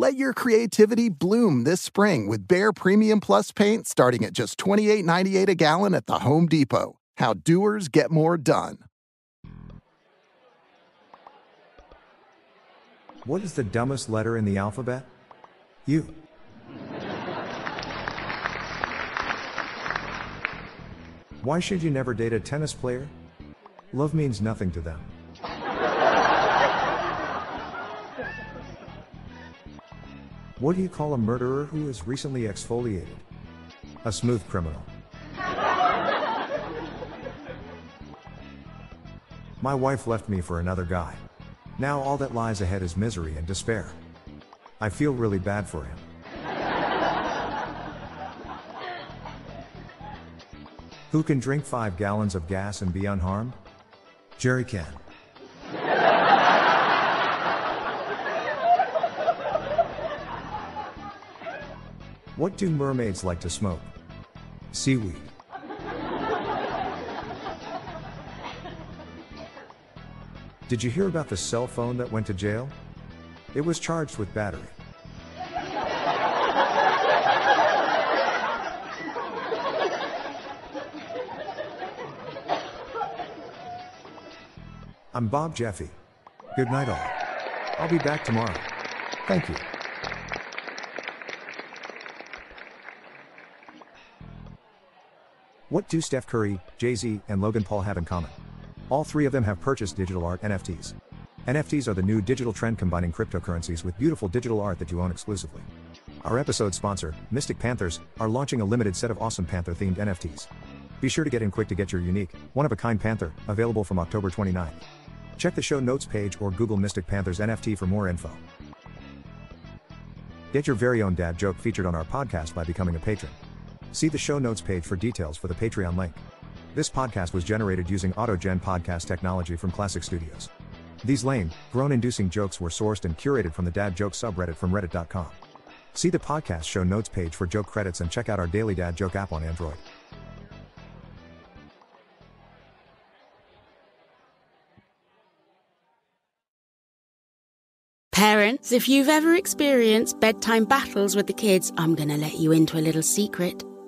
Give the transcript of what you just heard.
Let your creativity bloom this spring with Behr Premium Plus paint starting at just $28.98 a gallon at the Home Depot. How doers get more done. What is the dumbest letter in the alphabet? U. Why should you never date a tennis player? Love means nothing to them. What do you call a murderer who is recently exfoliated? A smooth criminal. My wife left me for another guy. Now all that lies ahead is misery and despair. I feel really bad for him. Who can drink five gallons of gas and be unharmed? Jerry can. What do mermaids like to smoke? Seaweed. Did you hear about the cell phone that went to jail? It was charged with battery. I'm Bob Jeffy. Good night, all. I'll be back tomorrow. Thank you. What do Steph Curry, Jay Z, and Logan Paul have in common? All three of them have purchased digital art NFTs. NFTs are the new digital trend combining cryptocurrencies with beautiful digital art that you own exclusively. Our episode sponsor, Mystic Panthers, are launching a limited set of awesome Panther themed NFTs. Be sure to get in quick to get your unique, one of a kind Panther, available from October 29. Check the show notes page or Google Mystic Panthers NFT for more info. Get your very own dad joke featured on our podcast by becoming a patron. See the show notes page for details for the Patreon link. This podcast was generated using AutoGen podcast technology from Classic Studios. These lame, groan inducing jokes were sourced and curated from the Dad Joke subreddit from reddit.com. See the podcast show notes page for joke credits and check out our daily Dad Joke app on Android. Parents, if you've ever experienced bedtime battles with the kids, I'm going to let you into a little secret.